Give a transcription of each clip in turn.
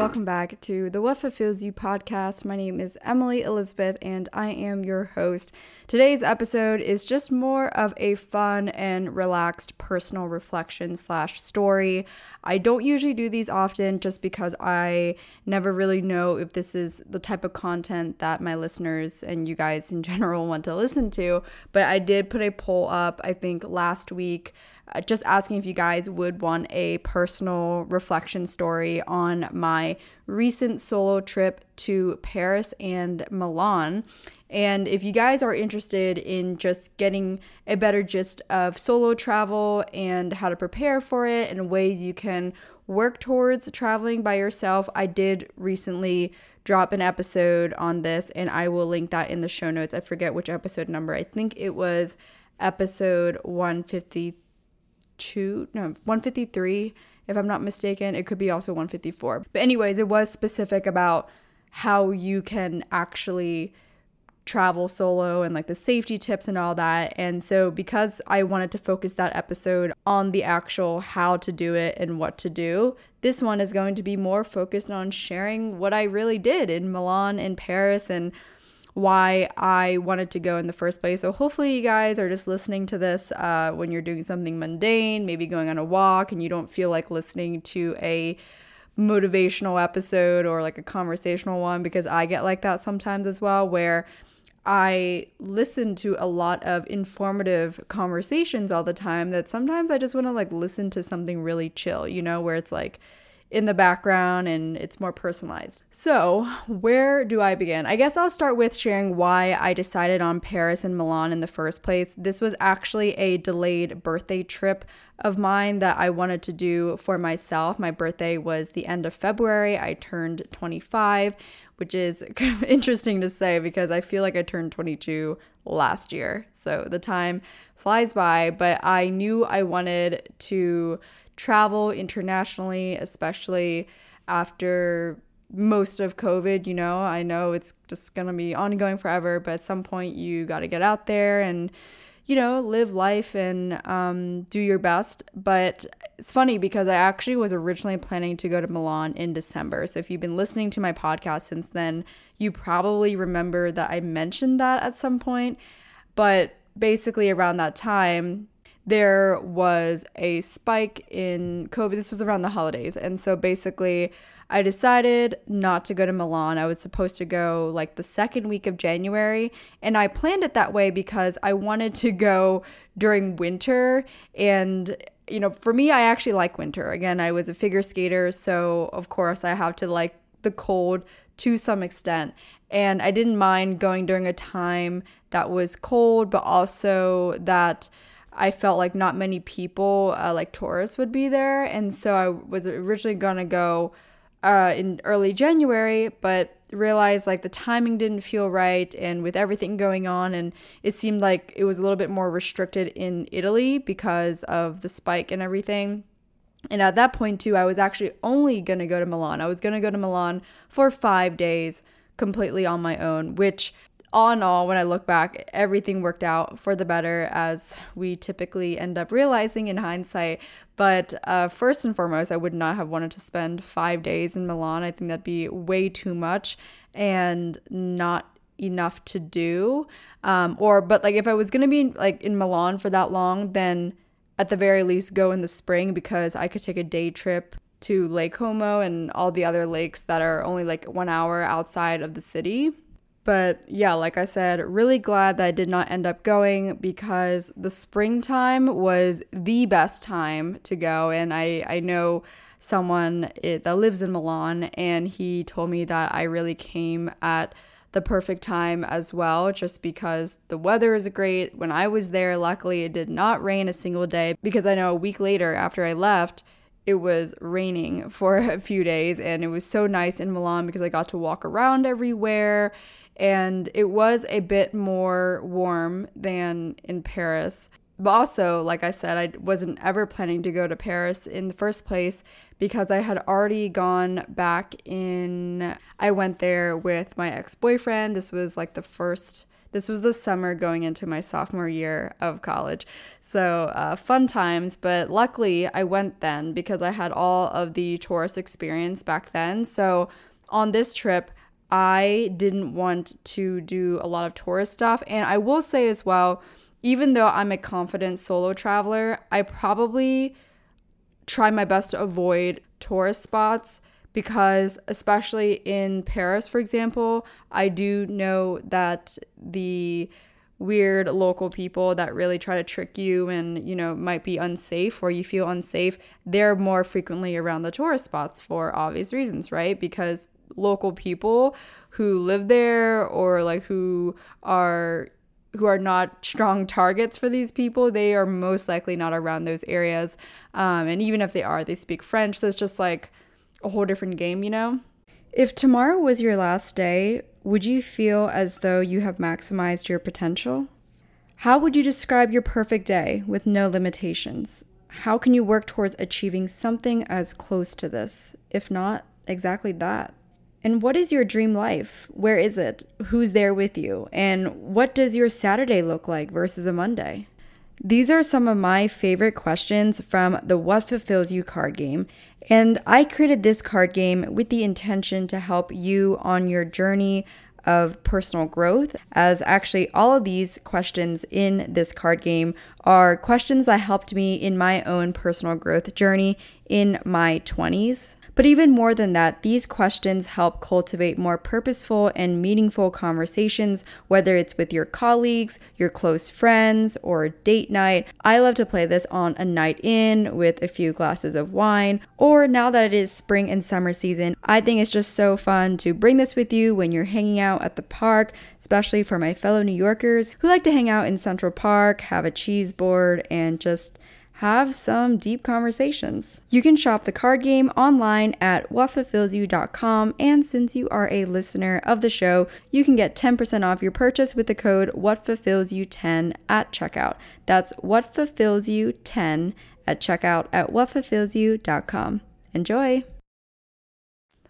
Welcome back to the What Fulfills You podcast. My name is Emily Elizabeth, and I am your host. Today's episode is just more of a fun and relaxed personal reflection slash story. I don't usually do these often just because I never really know if this is the type of content that my listeners and you guys in general want to listen to. But I did put a poll up, I think, last week Uh, just asking if you guys would want a personal reflection story on my recent solo trip to Paris and Milan. And if you guys are interested in just getting a better gist of solo travel and how to prepare for it and ways you can work towards traveling by yourself, I did recently drop an episode on this and I will link that in the show notes. I forget which episode number. I think it was episode 153 152, no, 153, if I'm not mistaken. It could be also 154. But, anyways, it was specific about how you can actually travel solo and like the safety tips and all that. And so, because I wanted to focus that episode on the actual how to do it and what to do, this one is going to be more focused on sharing what I really did in Milan and Paris and why I wanted to go in the first place. So hopefully you guys are just listening to this uh, when you're doing something mundane, maybe going on a walk, and you don't feel like listening to a motivational episode or like a conversational one because I get like that sometimes as well, where I listen to a lot of informative conversations all the time that sometimes I just want to like listen to something really chill, you know, where it's like in the background and it's more personalized. So, where do I begin? I guess I'll start with sharing why I decided on Paris and Milan in the first place. This was actually a delayed birthday trip of mine that I wanted to do for myself. My birthday was the end of February. I turned 25, which is interesting to say because I feel like I turned 22 last year. So, the time flies by, but I knew I wanted to travel internationally, especially after most of COVID. You know, I know it's just going to be ongoing forever, but at some point you got to get out there and, you know, live life and um, do your best. But it's funny because I actually was originally planning to go to Milan in December. So if you've been listening to my podcast since then, you probably remember that I mentioned that at some point. But basically, around that time, there was a spike in COVID. This was around the holidays. And so basically, I decided not to go to Milan. I was supposed to go like the second week of January. And I planned it that way because I wanted to go during winter. And, you know, for me, I actually like winter. Again, I was a figure skater. So, of course, I have to like the cold to some extent. And I didn't mind going during a time that was cold, but also that I felt like not many people, uh, like tourists, would be there. And so I was originally to go uh, in early January, but realized like the timing didn't feel right. And with everything going on, and it seemed like it was a little bit more restricted in Italy because of the spike and everything. And at that point, too, I was actually only to go to Milan. I was to go to Milan for five days completely on my own, which all in all, when I look back, everything worked out for the better, as we typically end up realizing in hindsight. But uh, first and foremost, I would not have wanted to spend five days in Milan. I think that'd be way too much and not enough to do. Um, or, but like if I was gonna be like in Milan for that long, then at the very least go in the spring because I could take a day trip to Lake Como and all the other lakes that are only like one hour outside of the city. But yeah, like I said, really glad that I did not end up going because the springtime was the best time to go. And I, I know someone it, that lives in Milan, and he told me that I really came at the perfect time as well, just because the weather is great. When I was there, luckily, it did not rain a single day because I know a week later after I left, it was raining for a few days and it was so nice in Milan because I got to walk around everywhere and it was a bit more warm than in Paris. But also, like I said, I wasn't ever planning to go to Paris in the first place because I had already gone back in. I went there with my ex boyfriend. This was like the first this was the summer going into my sophomore year of college. So, uh, fun times, but luckily I went then because I had all of the tourist experience back then. So, on this trip, I didn't want to do a lot of tourist stuff. And I will say as well, even though I'm a confident solo traveler, I probably try my best to avoid tourist spots because especially in Paris for example, I do know that the weird local people that really try to trick you and you know might be unsafe or you feel unsafe they're more frequently around the tourist spots for obvious reasons right because local people who live there or like who are who are not strong targets for these people, they are most likely not around those areas. Um, and even if they are, they speak French. So it's just like a whole different game, you know? If tomorrow was your last day, would you feel as though you have maximized your potential? How would you describe your perfect day with no limitations? How can you work towards achieving something as close to this, if not exactly that? And what is your dream life? Where is it? Who's there with you? And what does your Saturday look like versus a Monday? These are some of my favorite questions from the What Fulfills You card game. And I created this card game with the intention to help you on your journey of personal growth, as actually all of these questions in this card game are questions that helped me in my own personal growth journey in my 20s. But even more than that, these questions help cultivate more purposeful and meaningful conversations, whether it's with your colleagues, your close friends, or date night. I love to play this on a night in with a few glasses of wine, or now that it is spring and summer season, I think it's just so fun to bring this with you when you're hanging out at the park, especially for my fellow New Yorkers who like to hang out in Central Park, have a cheese board, and just have some deep conversations. You can shop the card game online at whatfulfillsyou.com, and since you are a listener of the show, you can get 10% off your purchase with the code whatfulfillsyou10 at checkout. That's whatfulfillsyou10 at checkout at whatfulfillsyou.com. Enjoy!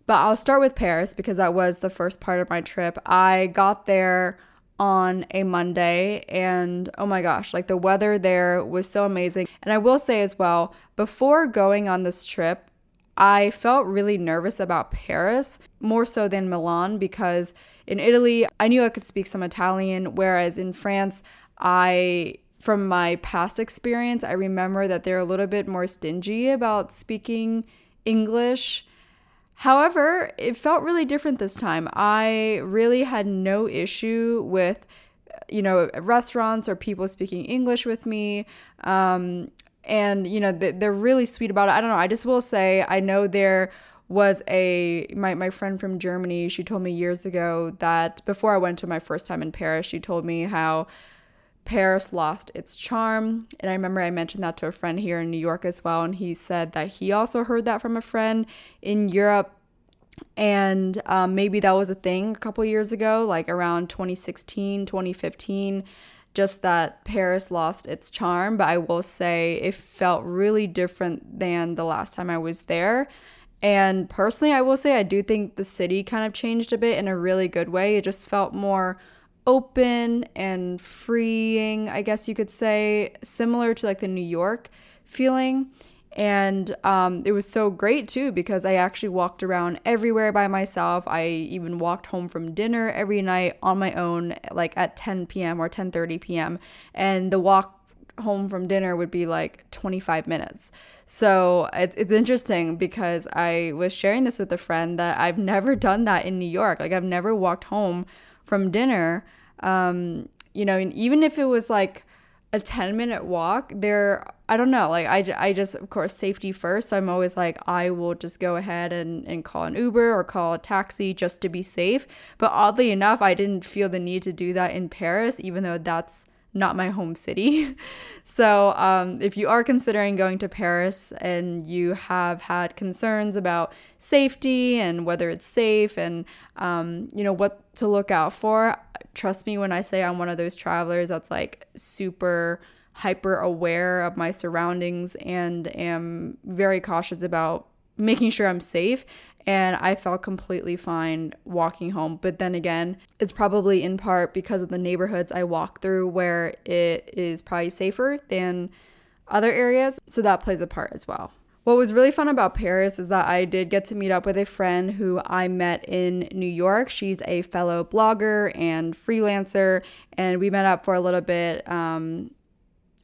But I'll start with Paris because that was the first part of my trip. I got there on a Monday. And oh my gosh, like the weather there was so amazing. And I will say as well, before going on this trip, I felt really nervous about Paris more so than Milan because in Italy, I knew I could speak some Italian, whereas in France, I from my past experience, I remember that they're a little bit more stingy about speaking English However, it felt really different this time. I really had no issue with, you know, restaurants or people speaking English with me. Um, and, you know, they're really sweet about it. I don't know. I just will say, I know there was a my, my friend from Germany, she told me years ago that before I went to my first time in Paris, she told me how Paris lost its charm. And I remember I mentioned that to a friend here in New York as well. And he said that he also heard that from a friend in Europe. And um, maybe that was a thing a couple years ago, like around 2016, 2015, just that Paris lost its charm. But I will say it felt really different than the last time I was there. And personally, I will say I do think the city kind of changed a bit in a really good way. It just felt more open and freeing, I guess you could say, similar to like the New York feeling. And um, it was so great too because I actually walked around everywhere by myself. I even walked home from dinner every night on my own, like at 10 p.m. or 10:30 p.m. And the walk home from dinner would be like 25 minutes. So it's, it's interesting because I was sharing this with a friend that I've never done that in New York. Like I've never walked home from dinner. Um, you know, and even if it was like a 10 minute walk, there, I don't know, like I, I just, of course, safety first. So I'm always like, I will just go ahead and, and call an Uber or call a taxi just to be safe. But oddly enough, I didn't feel the need to do that in Paris, even though that's not my home city. so, um, if you are considering going to Paris and you have had concerns about safety and whether it's safe and, um, you know, what to look out for, trust me when I say I'm one of those travelers that's like super hyper aware of my surroundings and am very cautious about making sure I'm safe and I felt completely fine walking home. But then again, it's probably in part because of the neighborhoods I walk through where it is probably safer than other areas. So that plays a part as well. What was really fun about Paris is that I did get to meet up with a friend who I met in New York. She's a fellow blogger and freelancer, and we met up for a little bit. Um,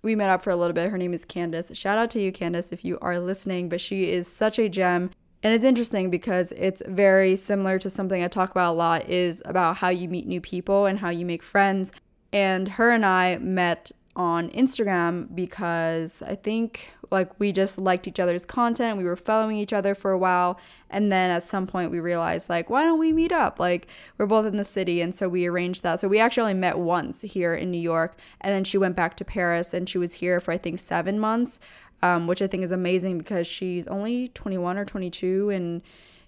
we met up for a little bit. Her name is Candace. Shout out to you, Candace, if you are listening, but she is such a gem. And it's interesting because it's very similar to something I talk about a lot is about how you meet new people and how you make friends. And her and I met on Instagram because I think like we just liked each other's content. We were following each other for a while. And then at some point we realized, like, why don't we meet up? Like, we're both in the city. And so we arranged that. So we actually only met once here in New York. And then she went back to Paris and she was here for, I think, seven months um, which I think is amazing because she's only 21 or 22 and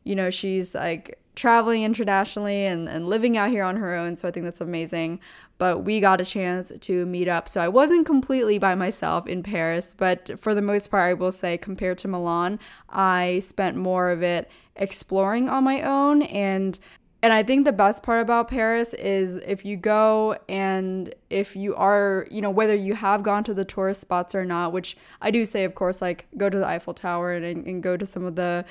you know she's like traveling internationally and, and living out here on her own so i think that's amazing. But we got a chance to meet up. So i wasn't completely by myself in paris but for the most part i will say compared to milan i spent more of it exploring on my own and and I think the best part about Paris is if you go and if you are, you know, whether you have gone to the tourist spots or not, which I do say, of course, like go to the Eiffel Tower and, and go to some of the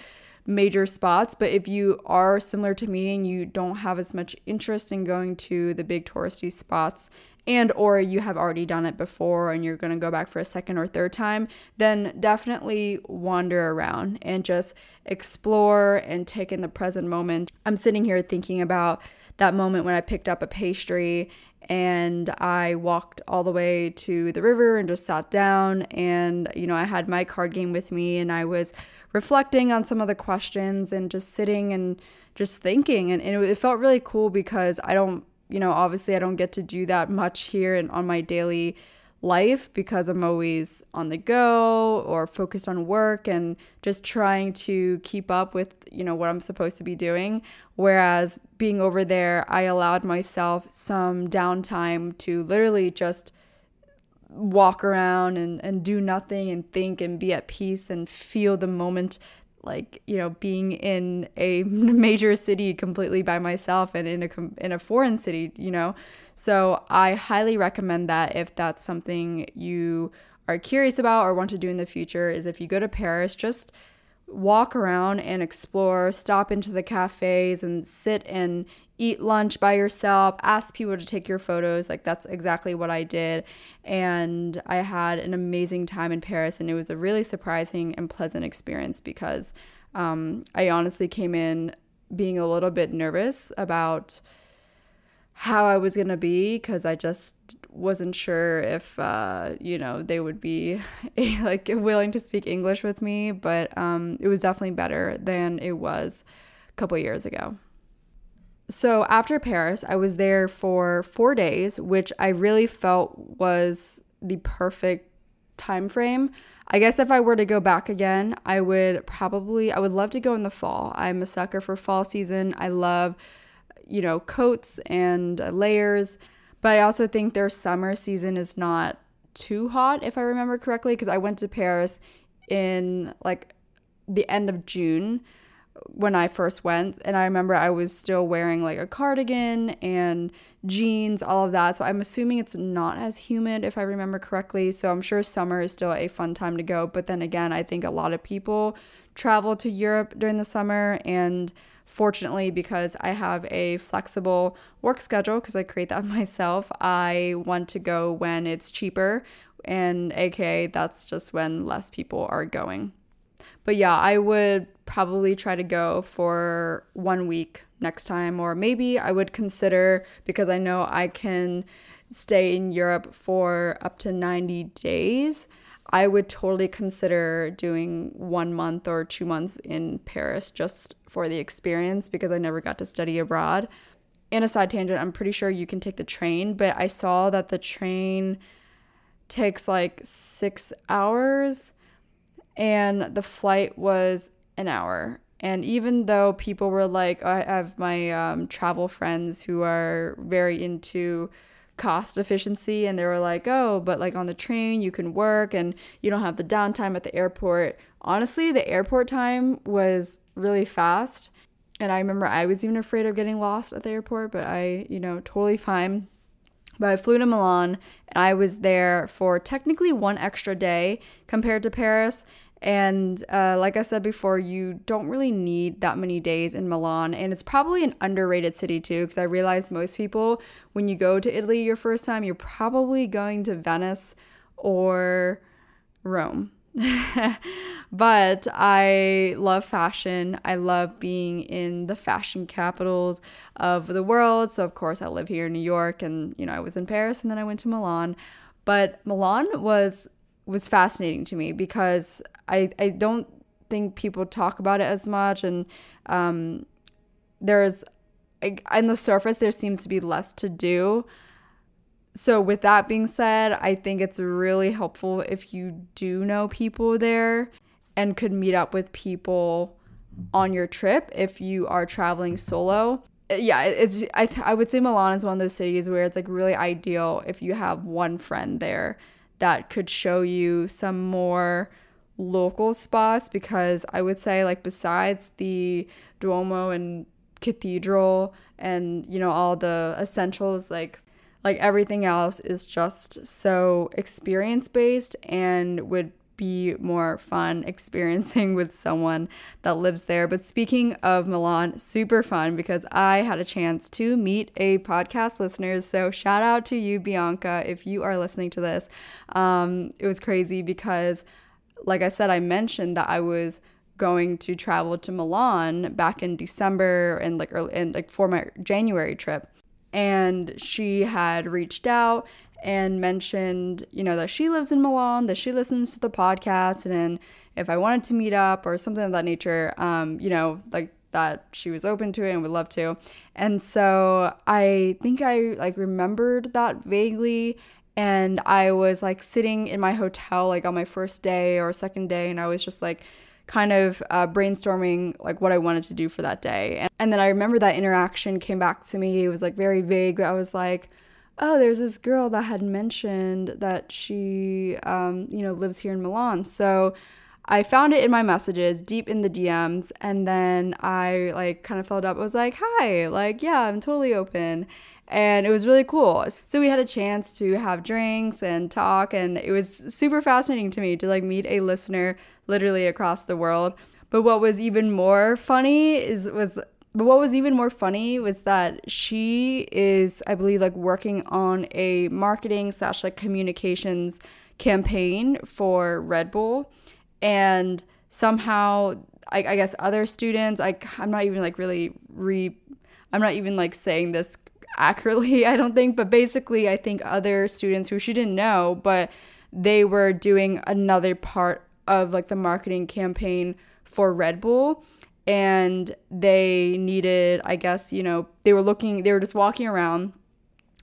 major spots. But if you are similar to me and you don't have as much interest in going to the big touristy spots and or you have already done it before and you're going to go back for a second or third time, then definitely wander around and just explore and take in the present moment. I'm sitting here thinking about that moment when I picked up a pastry and I walked all the way to the river and just sat down and you know I had my card game with me and I was reflecting on some of the questions and just sitting and just thinking and, and it, it felt really cool because I don't you know, obviously I don't get to do that much here and on my daily life because I'm always on the go or focused on work and just trying to keep up with, you know, what I'm supposed to be doing. Whereas being over there, I allowed myself some downtime to literally just walk around and, and do nothing and think and be at peace and feel the moment like you know being in a major city completely by myself and in a in a foreign city you know? So i highly recommend that if that's something you are curious about or want to do in the future is if you go to paris just walk around and explore stop into the cafes and sit and eat lunch by yourself, ask people to take your photos. Like that's exactly what I did. And I had an amazing time in Paris and it was a really surprising and pleasant experience because um, I honestly came in being a little bit nervous about how I was going to be because I just wasn't sure if uh, you know they would be like willing to speak English with me, but um, it was definitely better than it was a couple years ago so after Paris, I was there for four days, which I really felt was the perfect time frame. I guess if I were to go back again, I would probably I would love to go in the fall. I'm a sucker for fall season. I love you know coats and uh, layers, but I also think their summer season is not too hot if I remember correctly because I went to Paris in like the end of June when I first went. And I remember I was still wearing like a cardigan and jeans, all of that. So I'm assuming it's not as humid if I remember correctly. So I'm sure summer is still a fun time to go. But then again, I think a lot of people travel to Europe during the summer. And fortunately, because I have a flexible work schedule, because I create that myself, I want to go when it's cheaper. And aka, that's just when less people are going. But yeah, I would probably try to go for one week next time, or maybe I would consider because I know I can stay in Europe for up to 90 days. I would totally consider doing one month or two months in Paris just for the experience because I never got to study abroad. in a side tangent, I'm pretty sure you can take the train, but I saw that the train takes like six hours and the flight was an hour. And even though people were like, I have my um, travel friends who are very into cost efficiency, and they were like, oh, but like on the train, you can work and you don't have the downtime at the airport. Honestly, the airport time was really fast. And I remember I was even afraid of getting lost at the airport, but I, you know, totally fine. But I flew to Milan and I was there for technically one extra day compared to Paris. And uh, like I said before, you don't really need that many days in Milan. And it's probably an underrated city too, because I realize most people, when you go to Italy your first time, you're probably going to Venice or Rome. but I love fashion. I love being in the fashion capitals of the world. So, of course, I live here in New York and, you know, I was in Paris and then I went to Milan. But Milan was was fascinating to me because I, I don't think people talk about it as much and um, there's on the surface there seems to be less to do. So with that being said i think it's really helpful if you do know people there and could meet up with people on your trip if you are traveling solo. Yeah it's I, I would say milan is one of those cities where it's like really ideal if you have one friend there that could show you some more local spots because I would say like besides the Duomo and cathedral and you know all the essentials like like everything else is just so experience based and would be more fun experiencing with someone that lives there. But speaking of Milan, super fun because I had a chance to meet a podcast listener. So shout out to you, Bianca, if you are listening to this. Um, it was crazy because, like I said, I mentioned that I was going to travel to Milan back in December and like early and like for my January trip. And she had reached out and mentioned, you know, that she lives in Milan, that she listens to the podcast, and if I wanted to meet up or something of that nature, um, you know, like that she was open to it and would love to. And so I think I like remembered that vaguely and I was like sitting in my hotel like on my first day or second day and I was just like kind of uh, brainstorming like what I wanted to do for that day. And, and then I remember that interaction came back to me. It was like very vague. I was like, oh, there's this girl that had mentioned that she, um, you know, lives here in Milan. So I found it in my messages, deep in the DMs, and then I like kind of filled up. I was like, hi, like, yeah, I'm totally open. And it was really cool. So we had a chance to have drinks and talk, and it was super fascinating to me to like meet a listener literally across the world. But what was even more funny is was but what was even more funny was that she is, I believe, like working on a marketing slash like communications campaign for Red Bull. And somehow, I, I guess other students, like, I'm not even like really re, I'm not even like saying this accurately, I don't think, but basically, I think other students who she didn't know, but they were doing another part of like the marketing campaign for Red Bull and they needed, I guess, you know, they were looking, they were just walking around,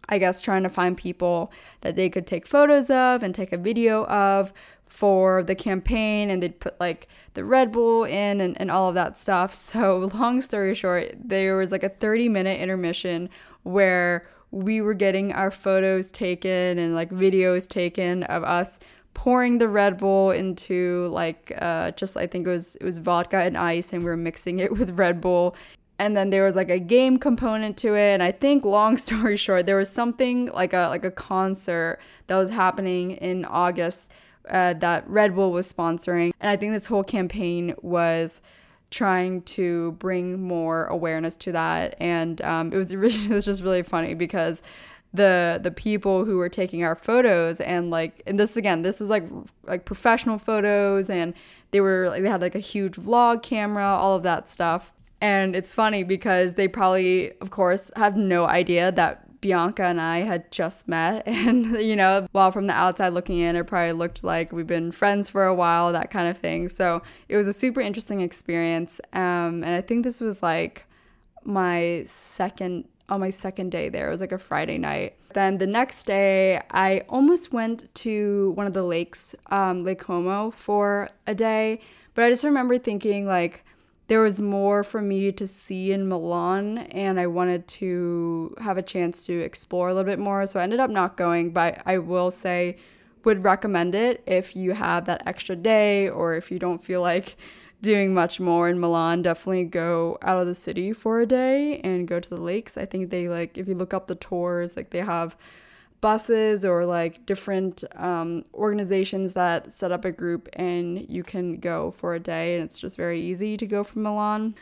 I guess, trying to find people that they could take photos of and take a video of for the campaign and they'd put like the Red Bull in and, and all of that stuff. So, long story short, there was like a 30 minute intermission where we were getting our photos taken and like videos taken of us pouring the Red Bull into like uh, just I think it was it was vodka and ice, and we were mixing it with Red Bull. And then there was like a game component to it, and I think long story short, there was something like a like a concert that was happening in August uh, that Red Bull was sponsoring, and I think this whole campaign was trying to bring more awareness to that, and um, it was it was just really funny because the the people who were taking our photos and like and this again this was like like professional photos and they were like they had like a huge vlog camera all of that stuff. And it's funny because they probably of course have no idea that Bianca and I had just met and you know while from the outside looking in it probably looked like we've been friends for a while that kind of thing so it was a super interesting experience um and I think this was like my second on my second day there. It was like a Friday night. Then the next day, I almost went to one of the lakes, um, Lake Como, for a day. But I just remember thinking, like, there was more for me to see in Milan, and I wanted to have a chance to explore a little bit more. So I ended up not going, but I will say, would recommend it if you have that extra day or if you don't feel like doing much more in Milan, definitely go out of the city for a day and go to the lakes. I think they like if you look up the tours, like they have buses or like different um, organizations that set up a group and you can go for a day and it's just very easy to go from Milan.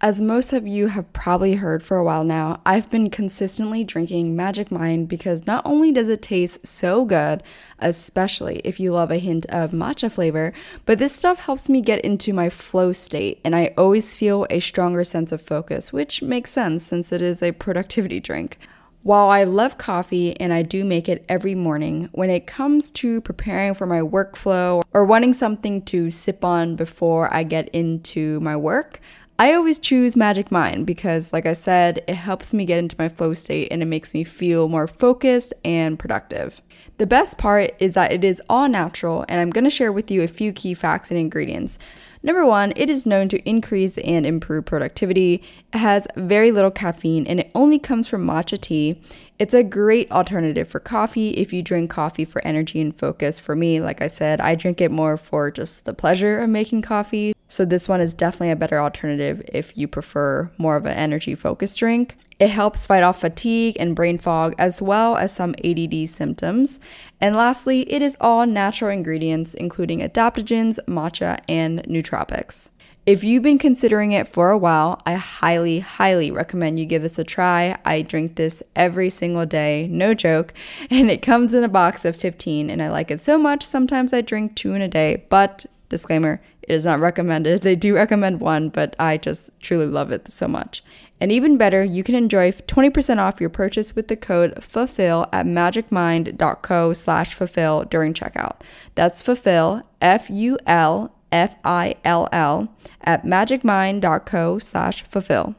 As most of you have probably heard for a while now, I've been consistently drinking Magic Mind because not only does it taste so good, especially if you love a hint of matcha flavor, but this stuff helps me get into my flow state and I always feel a stronger sense of focus, which makes sense since it is a productivity drink. While I love coffee and I do make it every morning, when it comes to preparing for my workflow or wanting something to sip on before I get into my work, I always choose Magic Mind because, like I said, it helps me get into my flow state and it makes me feel more focused and productive. The best part is that it is all natural, and I'm going to share with you a few key facts and ingredients. Number one, it is known to increase and improve productivity. It has very little caffeine and it only comes from matcha tea. It's a great alternative for coffee if you drink coffee for energy and focus. For me, like I said, I drink it more for just the pleasure of making coffee. So this one is definitely a better alternative if you prefer more of an energy focused drink. It helps fight off fatigue and brain fog as well as some ADD symptoms. And lastly, it is all natural ingredients including adaptogens, matcha, and nootropics. If you've been considering it for a while, I highly, highly recommend you give this a try. I drink this every single day, no joke, and it comes in a box of 15, and I like it so much. Sometimes I drink two in a day, but disclaimer, it is not recommended. They do recommend one, but I just truly love it so much. And even better, you can enjoy 20% off your purchase with the code FULFILL at magicmind.co slash fulfill during checkout. That's fulfill, F-U-L, F-I-L-L, at magicmind.co slash fulfill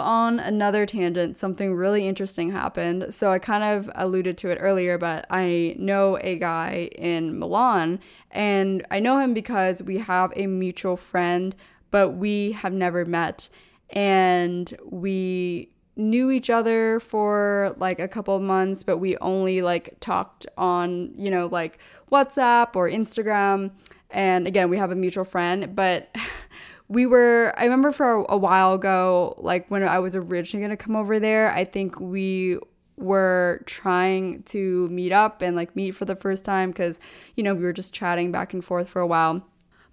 on another tangent, something really interesting happened. So I kind of alluded to it earlier, but I know a guy in Milan, and I know him because we have a mutual friend, but we have never met. And we knew each other for like a couple of months, but we only like talked on, you know, like WhatsApp or Instagram. And again, we have a mutual friend, but we were i remember for a, while ago like when i was originally going to come over there i think we were trying to meet up and like meet for the first time because you know we were just chatting back and forth for a while.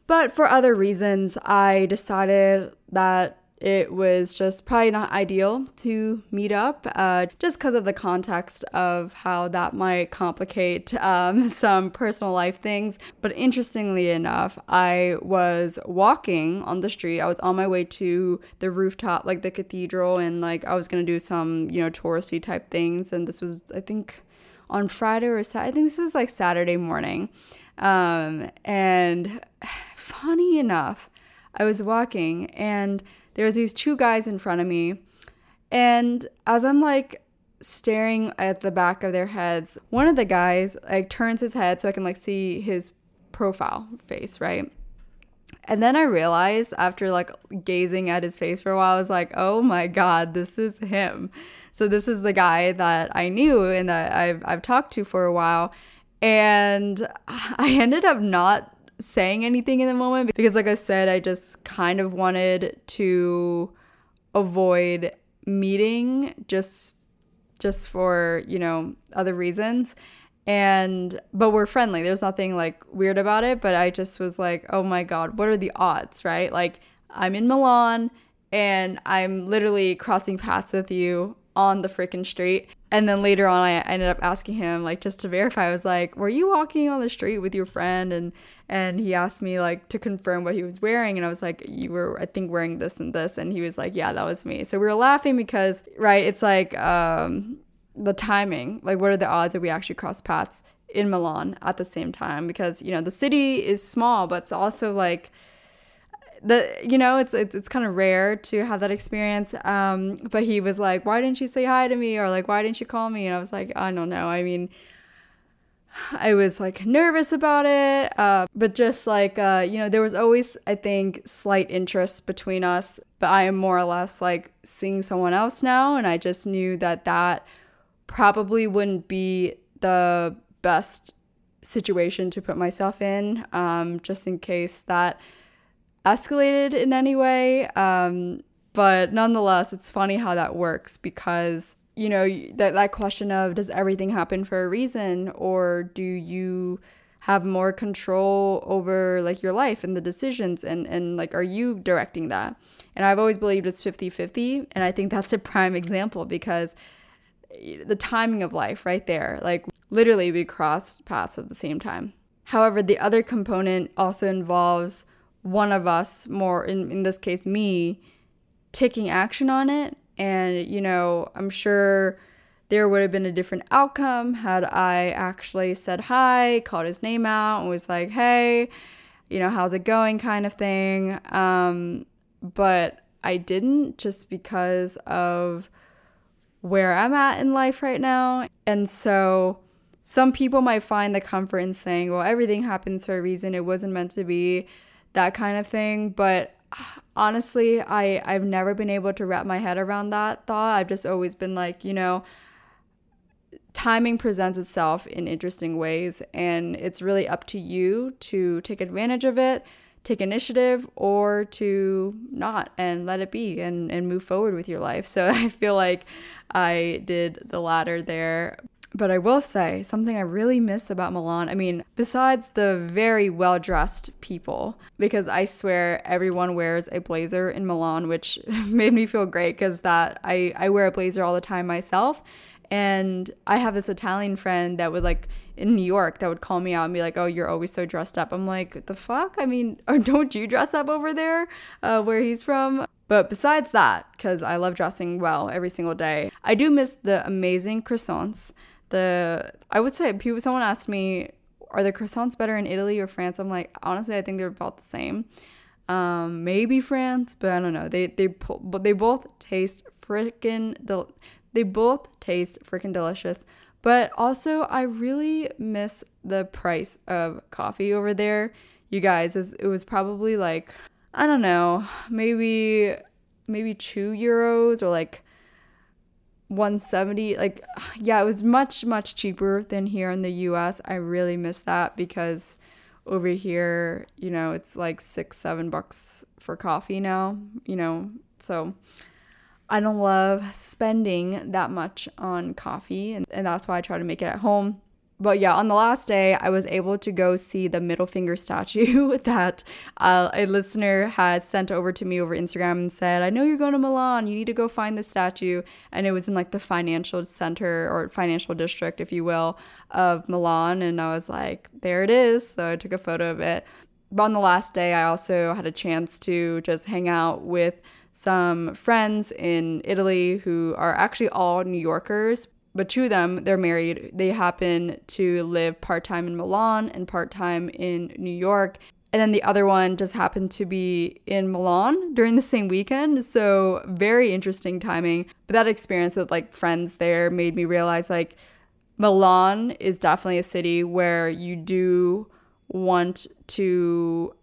But for other reasons i decided that it was just probably not ideal to meet up uh, just because of the context of how that might complicate um, some personal life things. But interestingly enough, I was walking on the street. I was on my way to the rooftop, like the cathedral, and like I was gonna do some, you know, touristy type things. And this was, I think, on Friday or Saturday. I think this was like Saturday morning. Um, and funny enough, I was walking and there was these two guys in front of me and as i'm like staring at the back of their heads one of the guys like turns his head so i can like see his profile face right? And then i realized after like gazing at his face for a while i was like oh my god this is him. So this is the guy that i knew and that i've, I've talked to for a while. And i ended up not saying anything in the moment because like I said I just kind of wanted to avoid meeting just just for, you know, other reasons. And but we're friendly. There's nothing like weird about it, but I just was like, "Oh my god, what are the odds?" right? Like I'm in Milan and I'm literally crossing paths with you on the freaking street. And then later on, I ended up asking him, like, just to verify. I was like, "Were you walking on the street with your friend?" And and he asked me like to confirm what he was wearing, and I was like, "You were, I think, wearing this and this." And he was like, "Yeah, that was me." So we were laughing because, right? It's like um, the timing. Like, what are the odds that we actually cross paths in Milan at the same time? Because you know the city is small, but it's also like the you know it's it's, it's kind of rare to have that experience um but he was like why didn't you say hi to me? or like why didn't you call me? and i was like i don't know. I mean i was like nervous about it uh, but just like uh, you know there was always i think slight interest between us but i am more or less like seeing someone else now and i just knew that that probably wouldn't be the best situation to put myself in um, just in case that escalated in any way. Um, but nonetheless, it's funny how that works because you know that that question of does everything happen for a reason or do you have more control over like your life and the decisions and and like are you directing that and i've always believed it's 50-50 and i think that's a prime example because the timing of life right there like literally we crossed paths at the same time however the other component also involves one of us, more in, in this case, me, taking action on it. And, you know, I'm sure there would have been a different outcome had I actually said hi, called his name out, and was like, hey, you know, how's it going, kind of thing. Um, but I didn't just because of where I'm at in life right now. And so some people might find the comfort in saying, well, everything happens for a reason, it wasn't meant to be that kind of thing. But uh, honestly, I, I've never been able to wrap my head around that thought. I've just always been like, you know, timing presents itself in interesting ways, and it's really up to you to take advantage of it, take initiative, or to not and let it be and, and move forward with your life. So I feel like I did the latter there. But I will say something I really miss about Milan. I mean, besides the very well dressed people, because I swear everyone wears a blazer in Milan, which made me feel great because that I, I wear a blazer all the time myself. And I have this Italian friend that would like in New York that would call me out and be like, "Oh, you're always so dressed up." I'm like, "The fuck? I mean, or don't you dress up over there, uh, where he's from?" But besides that, because I love dressing well every single day, I do miss the amazing croissants the I would say people someone asked me are the croissants better in Italy or France? I'm like honestly I think they're about the same. Um, maybe France, but I don't know. They they but they both taste freaking del- they both taste freaking delicious. But also I really miss the price of coffee over there. You guys, it was probably like I don't know, maybe maybe 2 euros or like 170 like yeah it was much much cheaper than here in the US I really miss that because over here you know it's like 6 7 bucks for coffee now you know? So I don't love spending that much on coffee and, and that's why I try to make it at home but yeah, on the last day, I was able to go see the middle finger statue that uh, a listener had sent over to me over Instagram and said, I know you're going to Milan. You need to go find the statue. And it was in like the financial center or financial district, if you will, of Milan. And I was like, there it is. So I took a photo of it. But on the last day, I also had a chance to just hang out with some friends in Italy who are actually all New Yorkers, but two of them, they're married. They happen to live part time in Milan and part time in New York. And then the other one just happened to be in Milan during the same weekend. So, very interesting timing. But that experience with like friends there made me realize like Milan is definitely a city where you do want to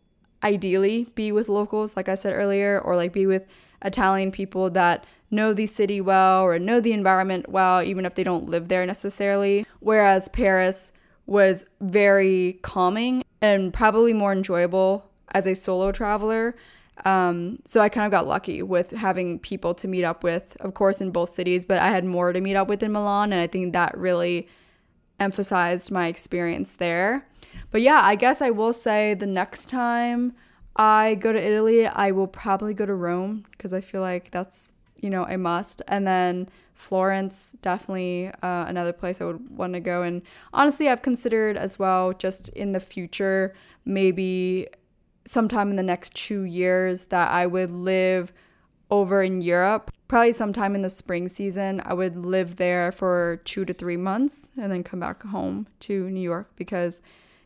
ideally be with locals, like I said earlier, or like be with Italian people that know the city well or know the environment well, even if they don't live there necessarily. Whereas Paris was very calming and probably more enjoyable as a solo traveler. Um, so I kind of got lucky with having people to meet up with, of course, in both cities, but I had more to meet up with in Milan, and I think that really emphasized my experience there. But yeah, I guess I will say the next time I go to Italy, I will probably go to Rome because I feel like that's you know, a must. And then Florence, definitely uh, another place I would want to go. And honestly, I've considered as well, just in the future, maybe sometime in the next two years, that I would live over in Europe. Probably sometime in the spring season, I would live there for two to three months and then come back home to New York because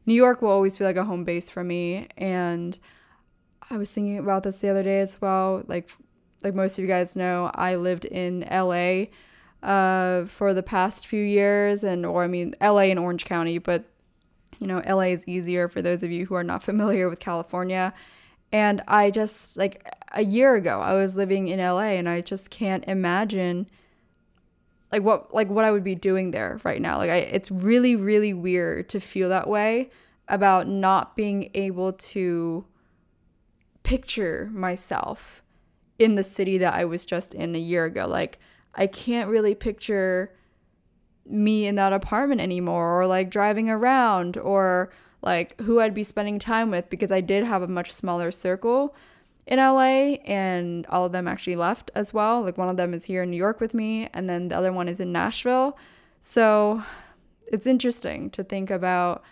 New York will always feel like a home base for me. And I was thinking about this the other day as well. Like, like most of you guys know, I lived in LA uh, for the past few years, and or I mean LA and Orange County, but you know LA is easier for those of you who are not familiar with California. And I just like a year ago, I was living in LA, and I just can't imagine like what like what I would be doing there right now. Like I, it's really really weird to feel that way about not being able to picture myself in the city that I was just in a year ago. Like I can't really picture me in that apartment anymore or like driving around or like who I'd be spending time with because I did have a much smaller circle in LA and all of them actually left as well. Like one of them is here in New York with me and then the other one is in Nashville. So it's interesting to think about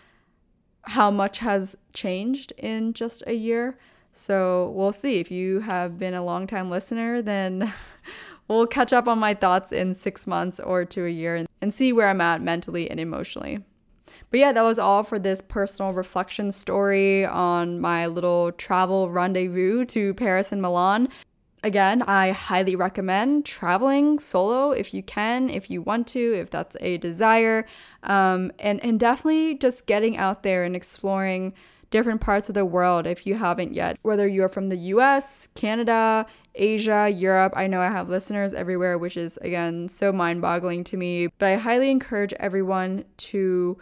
how much has changed in just a year. So we'll see. If you have been a long time listener, then we'll catch up on my thoughts in six months or to a year and see where I'm at mentally and emotionally. But yeah, that was all for this personal reflection story on my little travel rendezvous to Paris and Milan. Again, I highly recommend traveling solo if you can, if you want to, if that's a desire, um, and and definitely just getting out there and exploring different parts of the world if you haven't yet. Whether you're from the US, Canada, Asia, Europe, I know I have listeners everywhere, which is again so mind boggling to me. But I highly encourage everyone to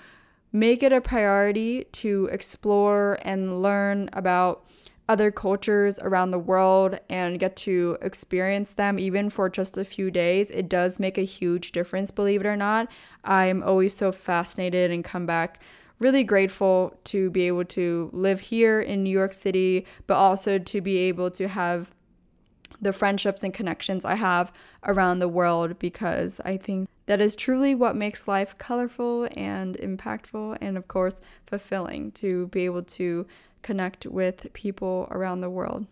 make it a priority to explore and learn about other cultures around the world and get to experience them even for just a few days. It does make a huge difference, believe it or not. I'm always so fascinated and come back really grateful to be able to live here in New York City, but also to be able to have the friendships and connections I have around the world because I think that is truly what makes life colorful and impactful and, of course, fulfilling to be able to connect with people around the world.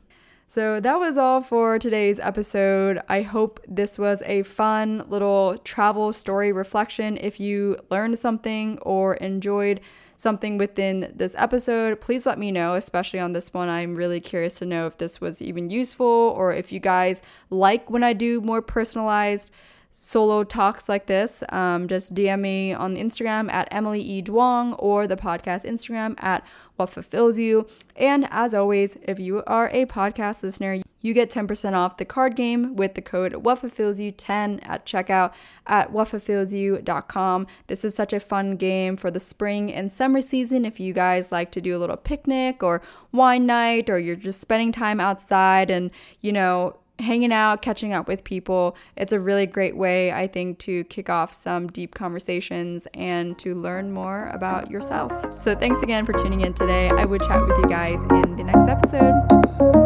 So that was all for today's episode. I hope this was a fun little travel story reflection. If you learned something or enjoyed something within this episode, please let me know, especially on this one. I'm really curious to know if this was even useful or if you guys like when I do more personalized solo talks like this, um, just DM me on Instagram at Emily E. Duong or the podcast Instagram at What Fulfills You. And as always, if you are a podcast listener, you get 10% off the card game with the code What Fulfills You 10 at checkout at whatfulfillsyou.com. This is such a fun game for the spring and summer season. If you guys like to do a little picnic or wine night, or you're just spending time outside and, you know, hanging out, catching up with people. It's a really great way, I think, to kick off some deep conversations and to learn more about yourself. So, thanks again for tuning in today. I would chat with you guys in the next episode.